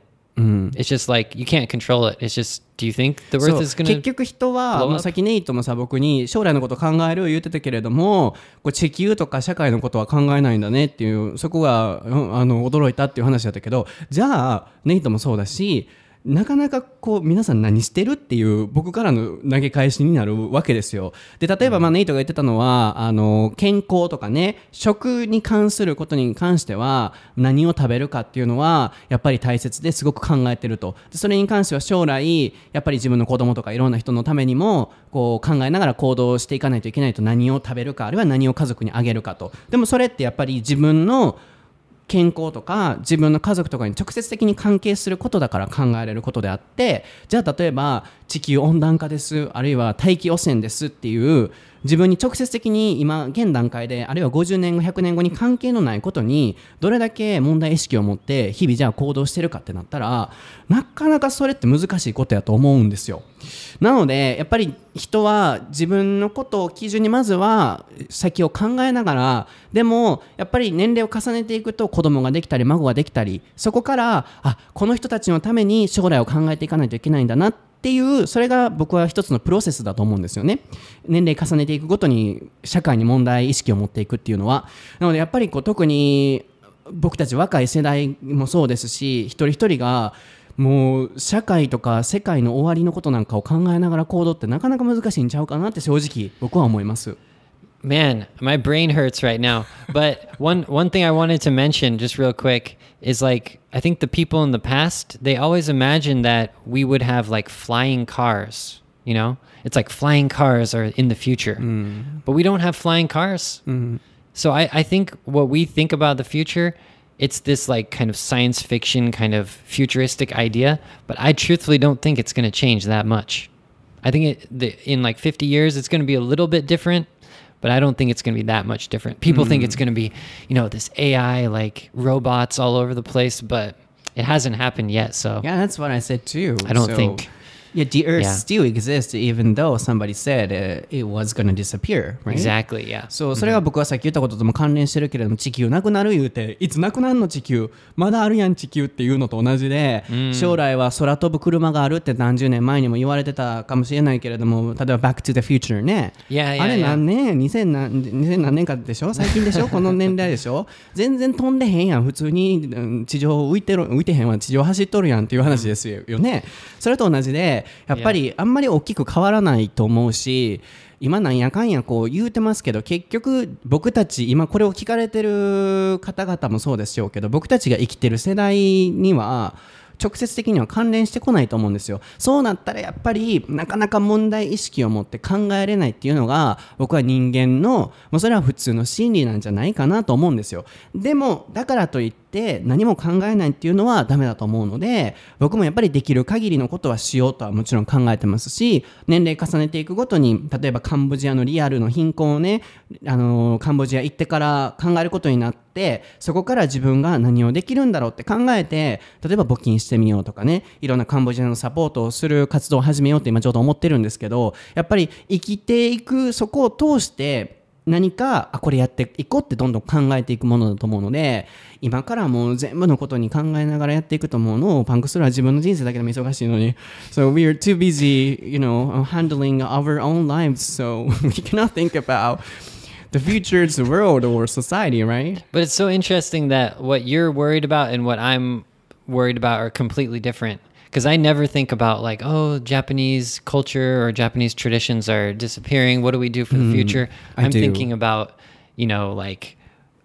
結局人は、さっきネイトも僕に将来のこと考える言ってたけれどもこう地球とか社会のことは考えないんだねっていうそこが、あの驚いたっていう話だったけどじゃあネイトもそうだし、なかなかこう皆さん何してるっていう僕からの投げ返しになるわけですよ。で例えばまあネイトが言ってたのはあの健康とかね食に関することに関しては何を食べるかっていうのはやっぱり大切ですごく考えてるとそれに関しては将来やっぱり自分の子供とかいろんな人のためにもこう考えながら行動していかないといけないと何を食べるかあるいは何を家族にあげるかとでもそれってやっぱり自分の健康とか自分の家族とかに直接的に関係することだから考えられることであってじゃあ例えば地球温暖化ですあるいは大気汚染ですっていう自分に直接的に今現段階であるいは50年後100年後に関係のないことにどれだけ問題意識を持って日々じゃあ行動してるかってなったらなかなかそれって難しいことやと思うんですよ。なのでやっぱり人は自分のことを基準にまずは先を考えながらでもやっぱり年齢を重ねていくと子供ができたり孫ができたりそこからあこの人たちのために将来を考えていかないといけないんだなってっていうそれが僕は一つのプロセスだと思うんですよね年齢重ねていくごとに社会に問題意識を持っていくっていうのはなのでやっぱりこう特に僕たち若い世代もそうですし一人一人がもう社会とか世界の終わりのことなんかを考えながら行動ってなかなか難しいんちゃうかなって正直僕は思います。Man, my brain hurts right now. But one one thing I wanted to mention just real quick is like I think the people in the past, they always imagined that we would have like flying cars, you know? It's like flying cars are in the future. Mm. But we don't have flying cars. Mm-hmm. So I, I think what we think about the future, it's this like kind of science fiction kind of futuristic idea, but I truthfully don't think it's going to change that much. I think it, the, in like 50 years, it's going to be a little bit different, but I don't think it's going to be that much different. People think it's mm. going to be, you know, this AI, like robots all over the place, but it hasn't happened yet. So Yeah, that's what I said too. I don't think- Yeah, the Earth Yeah. still exists even though somebody said uh, it was gonna disappear, right? exactly, yeah. そう、それが僕はさっき言ったこととも関連してるけれども、地球なくなる言うて、いつなくなるの地球、まだあるやん地球っていうのと同じで、将来は空飛ぶ車があるって何十年前にも言われてたかもしれないけれども、例えば Back to the Future ね。Yeah, yeah, あれ.何年 ?2000 何2000何年かでしょ？最近でしょ？この年代でしょ？全然飛んでへんやん。普通にうん地上浮いてる、浮いてへんわ。地上走っとるやんっていう話ですよね。それと同じで、やっぱりあんまり大きく変わらないと思うし、今なんやかんやこう言うてますけど結局僕たち今これを聞かれてる方々もそうでしょうけど僕たちが生きてる世代には直接的には関連してこないと思うんですよ。そうなったらやっぱりなかなか問題意識を持って考えれないっていうのが僕は人間のもうそれは普通の心理なんじゃないかなと思うんですよ。でもだからといって何も考えないっていうのはダメだと思うので僕もやっぱりできる限りのことはしようとはもちろん考えてますし年齢重ねていくごとに例えばカンボジアのリアルの貧困をね、あのカンボジア行ってから考えることになってそこから自分が何をできるんだろうって考えて例えば募金してみようとかねいろんなカンボジアのサポートをする活動を始めようって今ちょうど思ってるんですけどやっぱり生きていくそこを通して何かあこれやっていこうってどんどん考えていくものだと思うので今からもう全部のことに考えながらやっていくと思うのをパンクストラは自分の人生だけでも忙しいのに So we are too busy you know handling our own lives so we cannot think about the future's world or society right But it's so interesting that what you're worried about and what I'm worried about are completely different. Because I never think about like, oh, Japanese culture or Japanese traditions are disappearing. What do we do for the future? I I'm do. thinking about, you know, like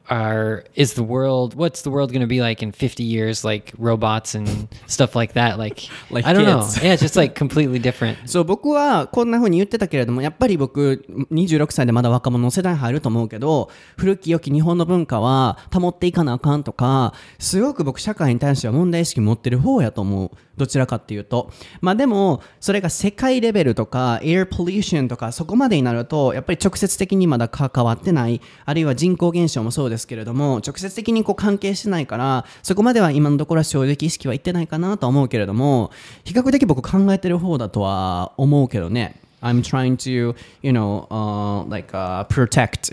are is the world what's the world going to be like in 50 years like robots and stuff like that like, Like i don't know kids. yeah it's just like completely different そう僕はこんな風に言ってたけれどもやっぱり僕26歳でまだ若者の世代に入ると思うけど古き良き日本の文化は保っていかなあかんとかすごく僕社会に対しては問題意識持ってる方やと思う どちらかっていうと。まあでもそれが世界レベルとか air pollution とかそこまでになるとやっぱり直接的にまだ関わってない。あるいは人口減少もそうですけれども直接的にこう関係してないからそこまでは今のところは正直意識はいってないかなと思うけれども比較的僕考えてる方だとは思うけどね。I'm trying to you know、uh, like、uh, protect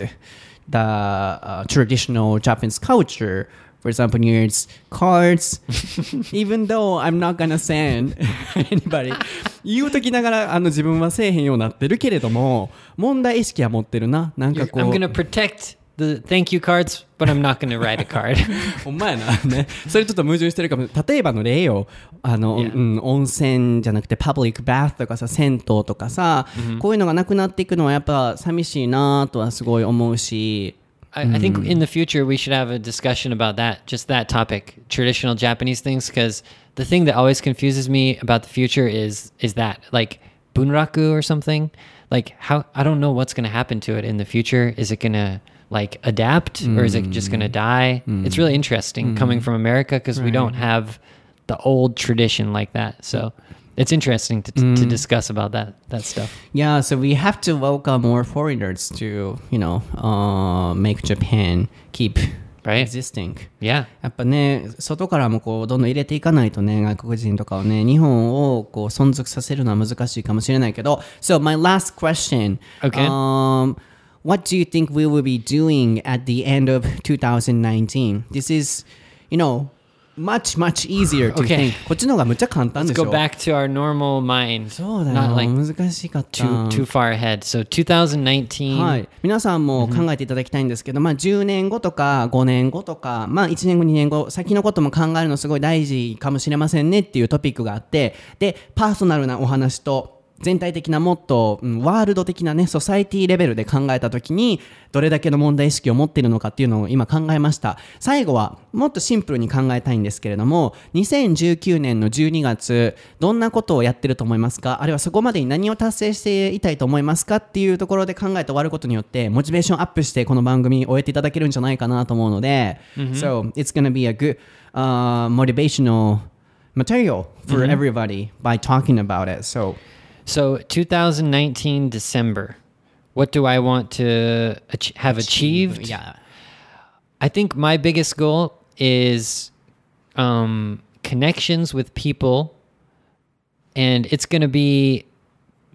the、uh, traditional Japanese culture For example, nears cards, even though I'm not gonna send anybody. 言うときながらあの自分はせえへんようになってるけれども、問題意識は持ってるな。なんかこう。i'm gonna protect the thank you cards but i'm not gonna write a card ほんまやな。ね。それちょっと矛盾してるかも。例えばの例よ。あの、Yeah. うん、温泉じゃなくてパブリックバスとかさ、銭湯とかさ、こういうのがなくなっていくのはやっぱ寂しいなとはすごい思うし。I, I think in hmm. the future we should have a discussion about that, just that topic, traditional Japanese things, because the thing that always confuses me about the future is is that like bunraku or something. Like how I don't know what's going to happen to it in the future. Is it going to like adapt or is it just going to hmm. die? Hmm. It's really interesting coming from America because we don't have the old tradition like that. So it's interesting to, to discuss about that that stuff. Yeah, so we have to welcome more foreigners to, you know, uh, make Japan keep Right. existing. Yeah. やっぱね、外からもこう、どんどん入れていかないとね、外国人とかをね、日本をこう、存続させるのは難しいかもしれないけど、So, my last question. Okay. Um, what do you think we will be doing at the end of 2019? This is, you know, much, much easier to Okay. think. こっちの方がむっちゃ簡単 Let's でし go ょ back to our normal mind. そうだ Not よ。like 難しかった。too too far ahead. So 2019. はい、皆さんも考えていただきたいんですけど、まあ、10年後とか5年後とか、まあ、1年後2年後先のことも考えるのすごい大事かもしれませんねっていうトピックがあってでパーソナルなお話と全体的なもっと、うんワールド的なねソサイティレベルで考えた時にどれだけの問題意識を持っているのかっていうのを今考えました。最後はもっとシンプルに考えたいんですけれども2019年の12月どんなことをやってると思いますか？あるいはそこまでに何を達成していたいと思いますかっていうところで考えて終わることによってモチベーションアップしてこの番組終えていただけるんじゃないかなと思うので、So it's gonna be a good、uh, motivational material for everybody by talking about it. So So 2019 December. What do I want to ach- have achieved? yeah I think my biggest goal is um, connections with people, and it's going to be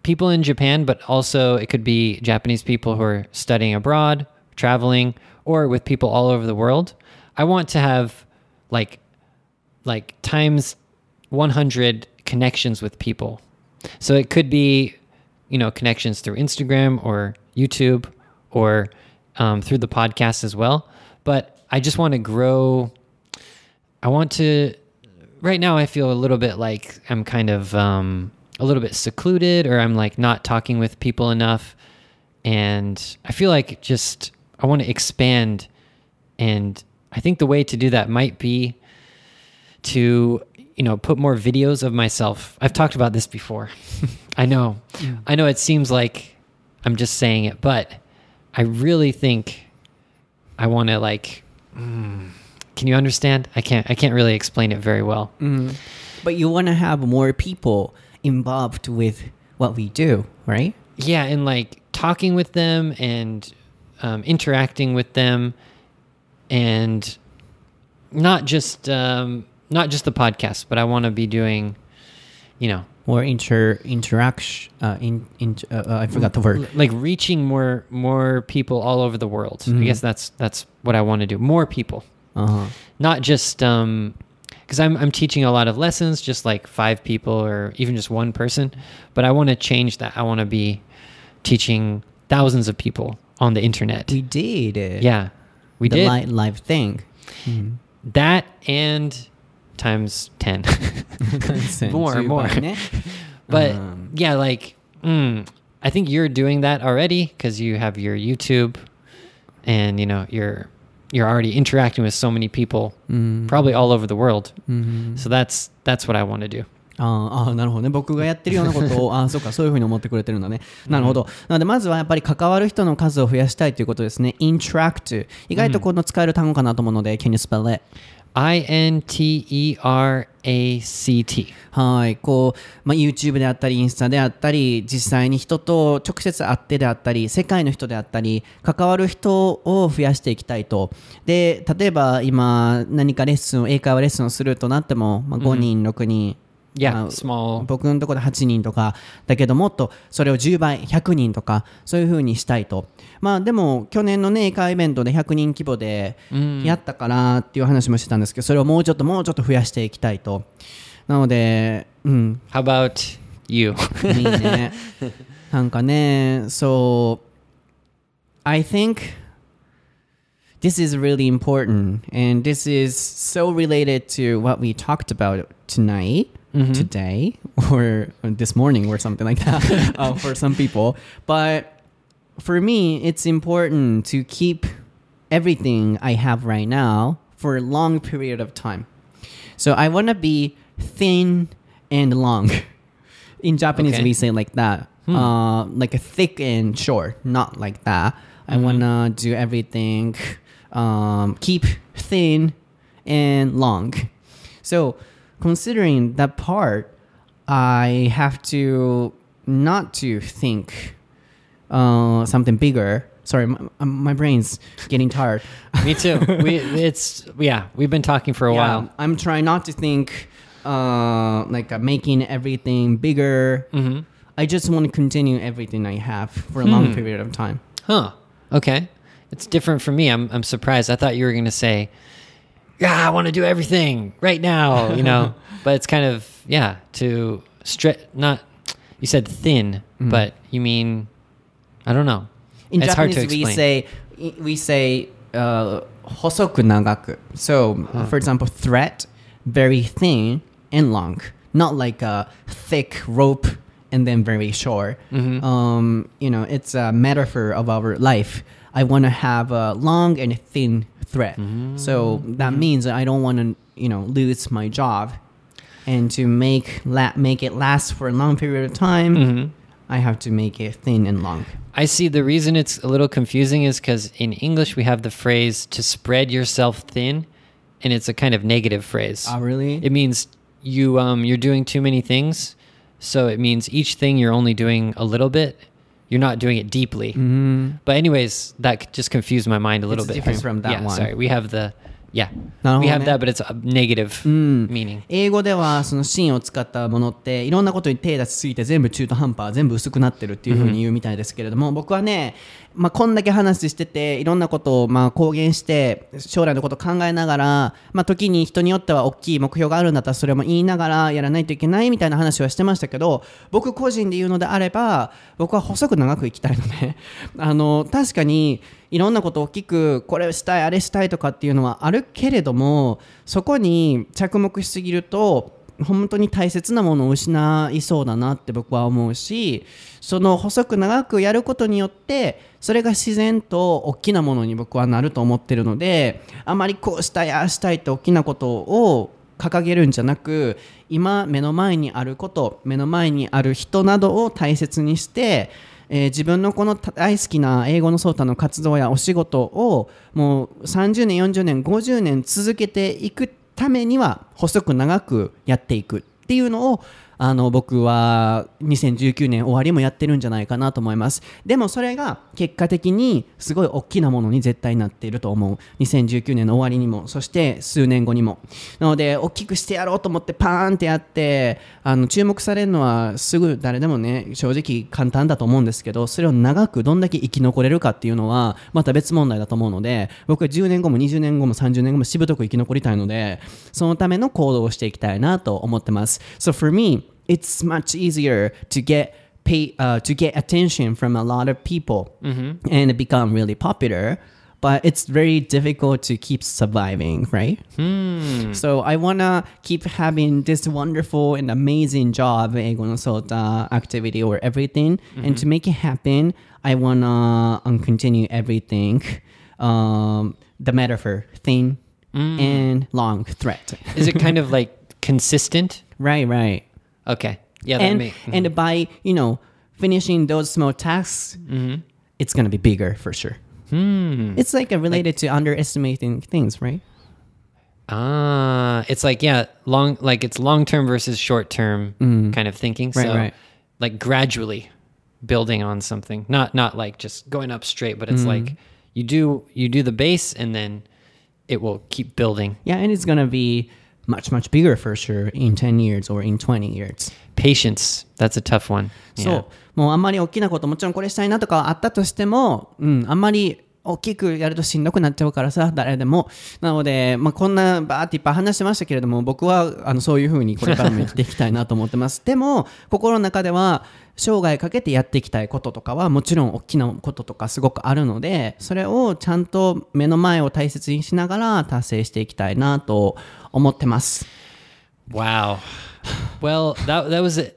people in Japan, but also it could be Japanese people who are studying abroad, traveling, or with people all over the world. I want to have like like times 100 connections with people. So it could be, you know, connections through Instagram or YouTube or um, through the podcast as well. But I just want to grow. I want to. Right now, I feel a little bit like I'm kind of um, a little bit secluded, or I'm like not talking with people enough. And I feel like just I want to expand. And I think the way to do that might be to you know put more videos of myself. I've talked about this before. I know. I know it seems like i'm just saying it but i really think i want to like mm, can you understand? I can't i can't really explain it very well. But you want to have more people involved with what we do right? Yeah and like talking with them and um, interacting with them and not just um, not just the podcast but i want to be doing you know more inter interaction uh, in, in uh, uh, I forgot the word. Like reaching more more people all over the world. I guess that's that's what i want to do. More people. Uh-huh. not just um because I'm, I'm teaching a lot of lessons just like five people or even just one person but i want to change that. I want to be teaching thousands of people on the internet. We did yeah we the did. li- live thing. That and times 10. more, more. but um, yeah, like, mm, I think you're doing that already because you have your YouTube and, you know, you're. You're already interacting with so many people, mm. probably all over the world. Mm-hmm. So that's that's what I want to do. ああなるほどね僕がやってるようなことをああそうかそういうふうに思ってくれてるんだね、うん、なるほどなのでまずはやっぱり関わる人の数を増やしたいということですね interact 意外とこの使える単語かなと思うので、うん、can you spell it? I N T E R A C T. はいこう、まあ、YouTube であったりインスタであったり実際に人と直接会ってであったり世界の人であったり関わる人を増やしていきたいとで例えば今何かレッスンを英会話レッスンをするとなっても、まあ、5人、6人 Yeah, まあ small. 僕のところで8人とかだけどもっとそれを10倍100人とかそういう風にしたいと。まあでも去年のね英会話イベントで100人規模でやったからっていう話もしてたんですけどそれをもうちょっともうちょっと増やしていきたいと。なのでうん。How about you? いいね。なんかね so I think this is really important and this is so related to what we talked about tonight today or this morning or something like that uh, for some people. But for me it's important to keep everything i have right now for a long period of time. So i want to be thin and long. In japanese Okay. we say like that. Uh, like a thick and short not like that. I want to do everything um, keep thin and long. So considering that part i have to not to think uh, something bigger sorry my, my brain's getting tired Me too. We it's yeah, we've been talking for a yeah, while. I'm trying not to think uh, like uh, making everything bigger. Mm-hmm. I just want to continue everything I have for a Hmm. long period of time. Huh. Okay. It's different for me. I'm I'm surprised. I thought you were going to say, yeah, I want to do everything right now, you know. but it's kind of yeah to stretch. Not you said thin, mm. but you mean I don't know. In it's Japanese, we say we say uh, hosoku nagaku. So, huh. for example, threat very thin and long, not like a thick rope and then very short. Mm -hmm. um, you know, it's a metaphor of our life. I want to have a long and thin thread. So that Mm-hmm. means I don't want to, you know, lose my job. And to make la- make it last for a long period of time, Mm-hmm. I have to make it thin and long. I see the reason it's a little confusing is because in English we have the phrase to spread yourself thin, and it's a kind of negative phrase. Oh, really? It means you um you're doing too many things, so it means each thing you're only doing a little bit. You're not doing it deeply. But anyways, that just confused my mind a little Mm-hmm. It's bit. different from that yeah, one. Sorry, we have the yeah. なるほどね。We have that, but it's a negative meaning. 英語ではその芯を使ったものっていろんなことに手出しすぎて全部中途半端全部薄くなってるっていうふうに言うみたいですけれども、僕はね、まあ、こんだけ話してていろんなことをまあ公言して将来のことを考えながら、まあ、時に人によっては大きい目標があるんだったらそれも言いながらやらないといけないみたいな話はしてましたけど僕個人で言うのであれば僕は細く長く生きたいのであの確かにいろんなこと大きくこれしたいあれしたいとかっていうのはあるけれどもそこに着目しすぎると本当に大切なものを失いそうだなって僕は思うしその細く長くやることによってそれが自然と大きなものに僕はなると思ってるのであまりこうしたいああしたいって大きなことを掲げるんじゃなく今目の前にあること目の前にある人などを大切にしてえー自分のこの大好きな英語のソータの活動やお仕事をもう30年40年50年続けていくためには細く長くやっていくっていうのをあの僕は2019年終わりもやってるんじゃないかなと思います。でもそれが結果的にすごい大きなものに絶対なっていると思う。2019年の終わりにもそして数年後にも。なので大きくしてやろうと思ってパーンってやってあの注目されるのはすぐ誰でもね正直簡単だと思うんですけどそれを長くどんだけ生き残れるかっていうのはまた別問題だと思うので僕は10年後も20年後も30年後もしぶとく生き残りたいのでそのための行動をしていきたいなと思ってます。So for me it's much easier to get pay uh, to get attention from a lot of people and become really popular but it's very difficult to keep surviving right so I wanna keep having this wonderful and amazing job no activity or everything and to make it happen I wanna um, continue everything um, the metaphor thin and long threat. Is it kind of like consistent? right, right. Okay. Yeah, that and may- and by you know finishing those small tasks, it's gonna be bigger for sure. It's like related to underestimating things, right? Ah, it's like yeah, long like it's long term versus short term kind of thinking. Mm. Right, so right. like gradually building on something. Not not like just going up straight, but Mm. it's like you do you do the base and then it will keep building. Yeah, and it's gonna be much much bigger for sure in ten years or in twenty years. Patience. That's a tough one. そう Yeah.。もうあんまり大きなこと、もちろんこれしたいなとかあったとしても、うん、あんまり 大きくやるとしんどくなっちゃうからさ、誰でも。なので、まあ、こんなバーっていっぱい話してましたけれども、僕はあのそういうふうにこれからも生きていきたいなと思ってます。でも、心の中では、生涯かけてやっていきたいこととかは、もちろん大きなこととかすごくあるので、それをちゃんと目の前を大切にしながら達成していきたいなと思ってます。Wow. Well, that that was it,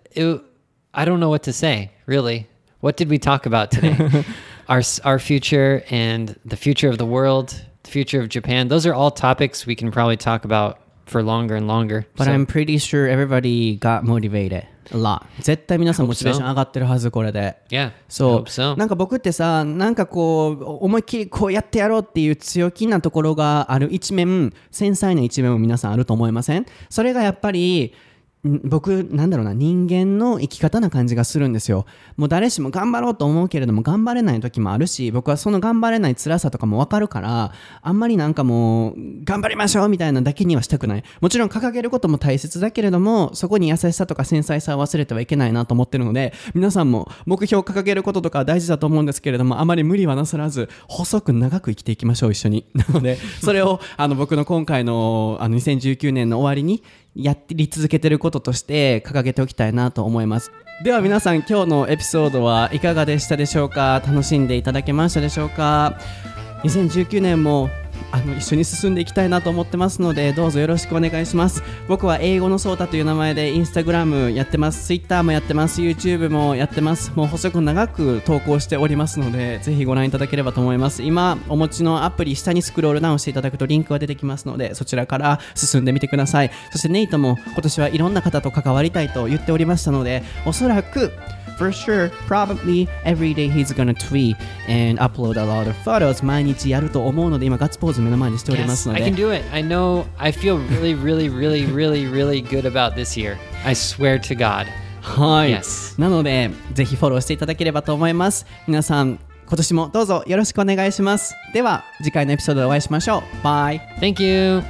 I don't know what to say, really. What did we talk about today? our s- our future and the future of the world, the future of Japan. Those are all topics we can probably talk about for longer and longer. But So- I'm pretty sure everybody got motivated a lot. 絶対皆さんモチベーション上がってるはず、これで。 yeah. I そう hope so. なんか僕ってさなんかこう思いっきりこうやってやろうっていう強気なところがある一面繊細な一面も皆さんあると思いませんそれがやっぱりん 僕なんだろうな人間の生き方な感じがするんですよ。もう誰しも頑張ろうと思うけれども頑張れない時もあるし僕はその頑張れない辛さとかも分かるからあんまりなんかもう頑張りましょうみたいなだけにはしたくない。もちろん掲げることも大切だけれどもそこに優しさとか繊細さを忘れてはいけないなと思ってるので皆さんも目標を掲げることとか大事だと思うんですけれどもあまり無理はなさらず細く長く生きていきましょう一緒に。なのでそれをあの僕の今回のあの2019年の終わりにやり続けてることとして掲げておきたいなと思います。では皆さん今日のエピソードはいかがでしたでしょうか？楽しんでいただけましたでしょうか？2019年もあの一緒に進んでいきたいなと思ってますのでどうぞよろしくお願いします。僕は英語のソータという名前でインスタグラムやってます。ツイッターもやってます。YouTube もやってます。もう細く長く投稿しておりますのでぜひご覧いただければと思います。今お持ちのアプリ下にスクロールダウンしていただくとリンクが出てきますのでそちらから進んでみてください。そしてネイトも今年はいろんな方と関わりたいと言っておりましたのでおそらく For sure, probably every day he's gonna tweet and upload a lot of photos 毎日やると思うので今ガッツポーズ目の前にしておりま Yes, すの I で can do it. I know. I feel really, really, really, really, really good about this year. I swear to God. はい、 Yes. なのでぜひフォローしていただければと思います皆さん今年もどうぞよろしくお願いしますでは次回のエピソードでお会いしましょうバイ Thank you.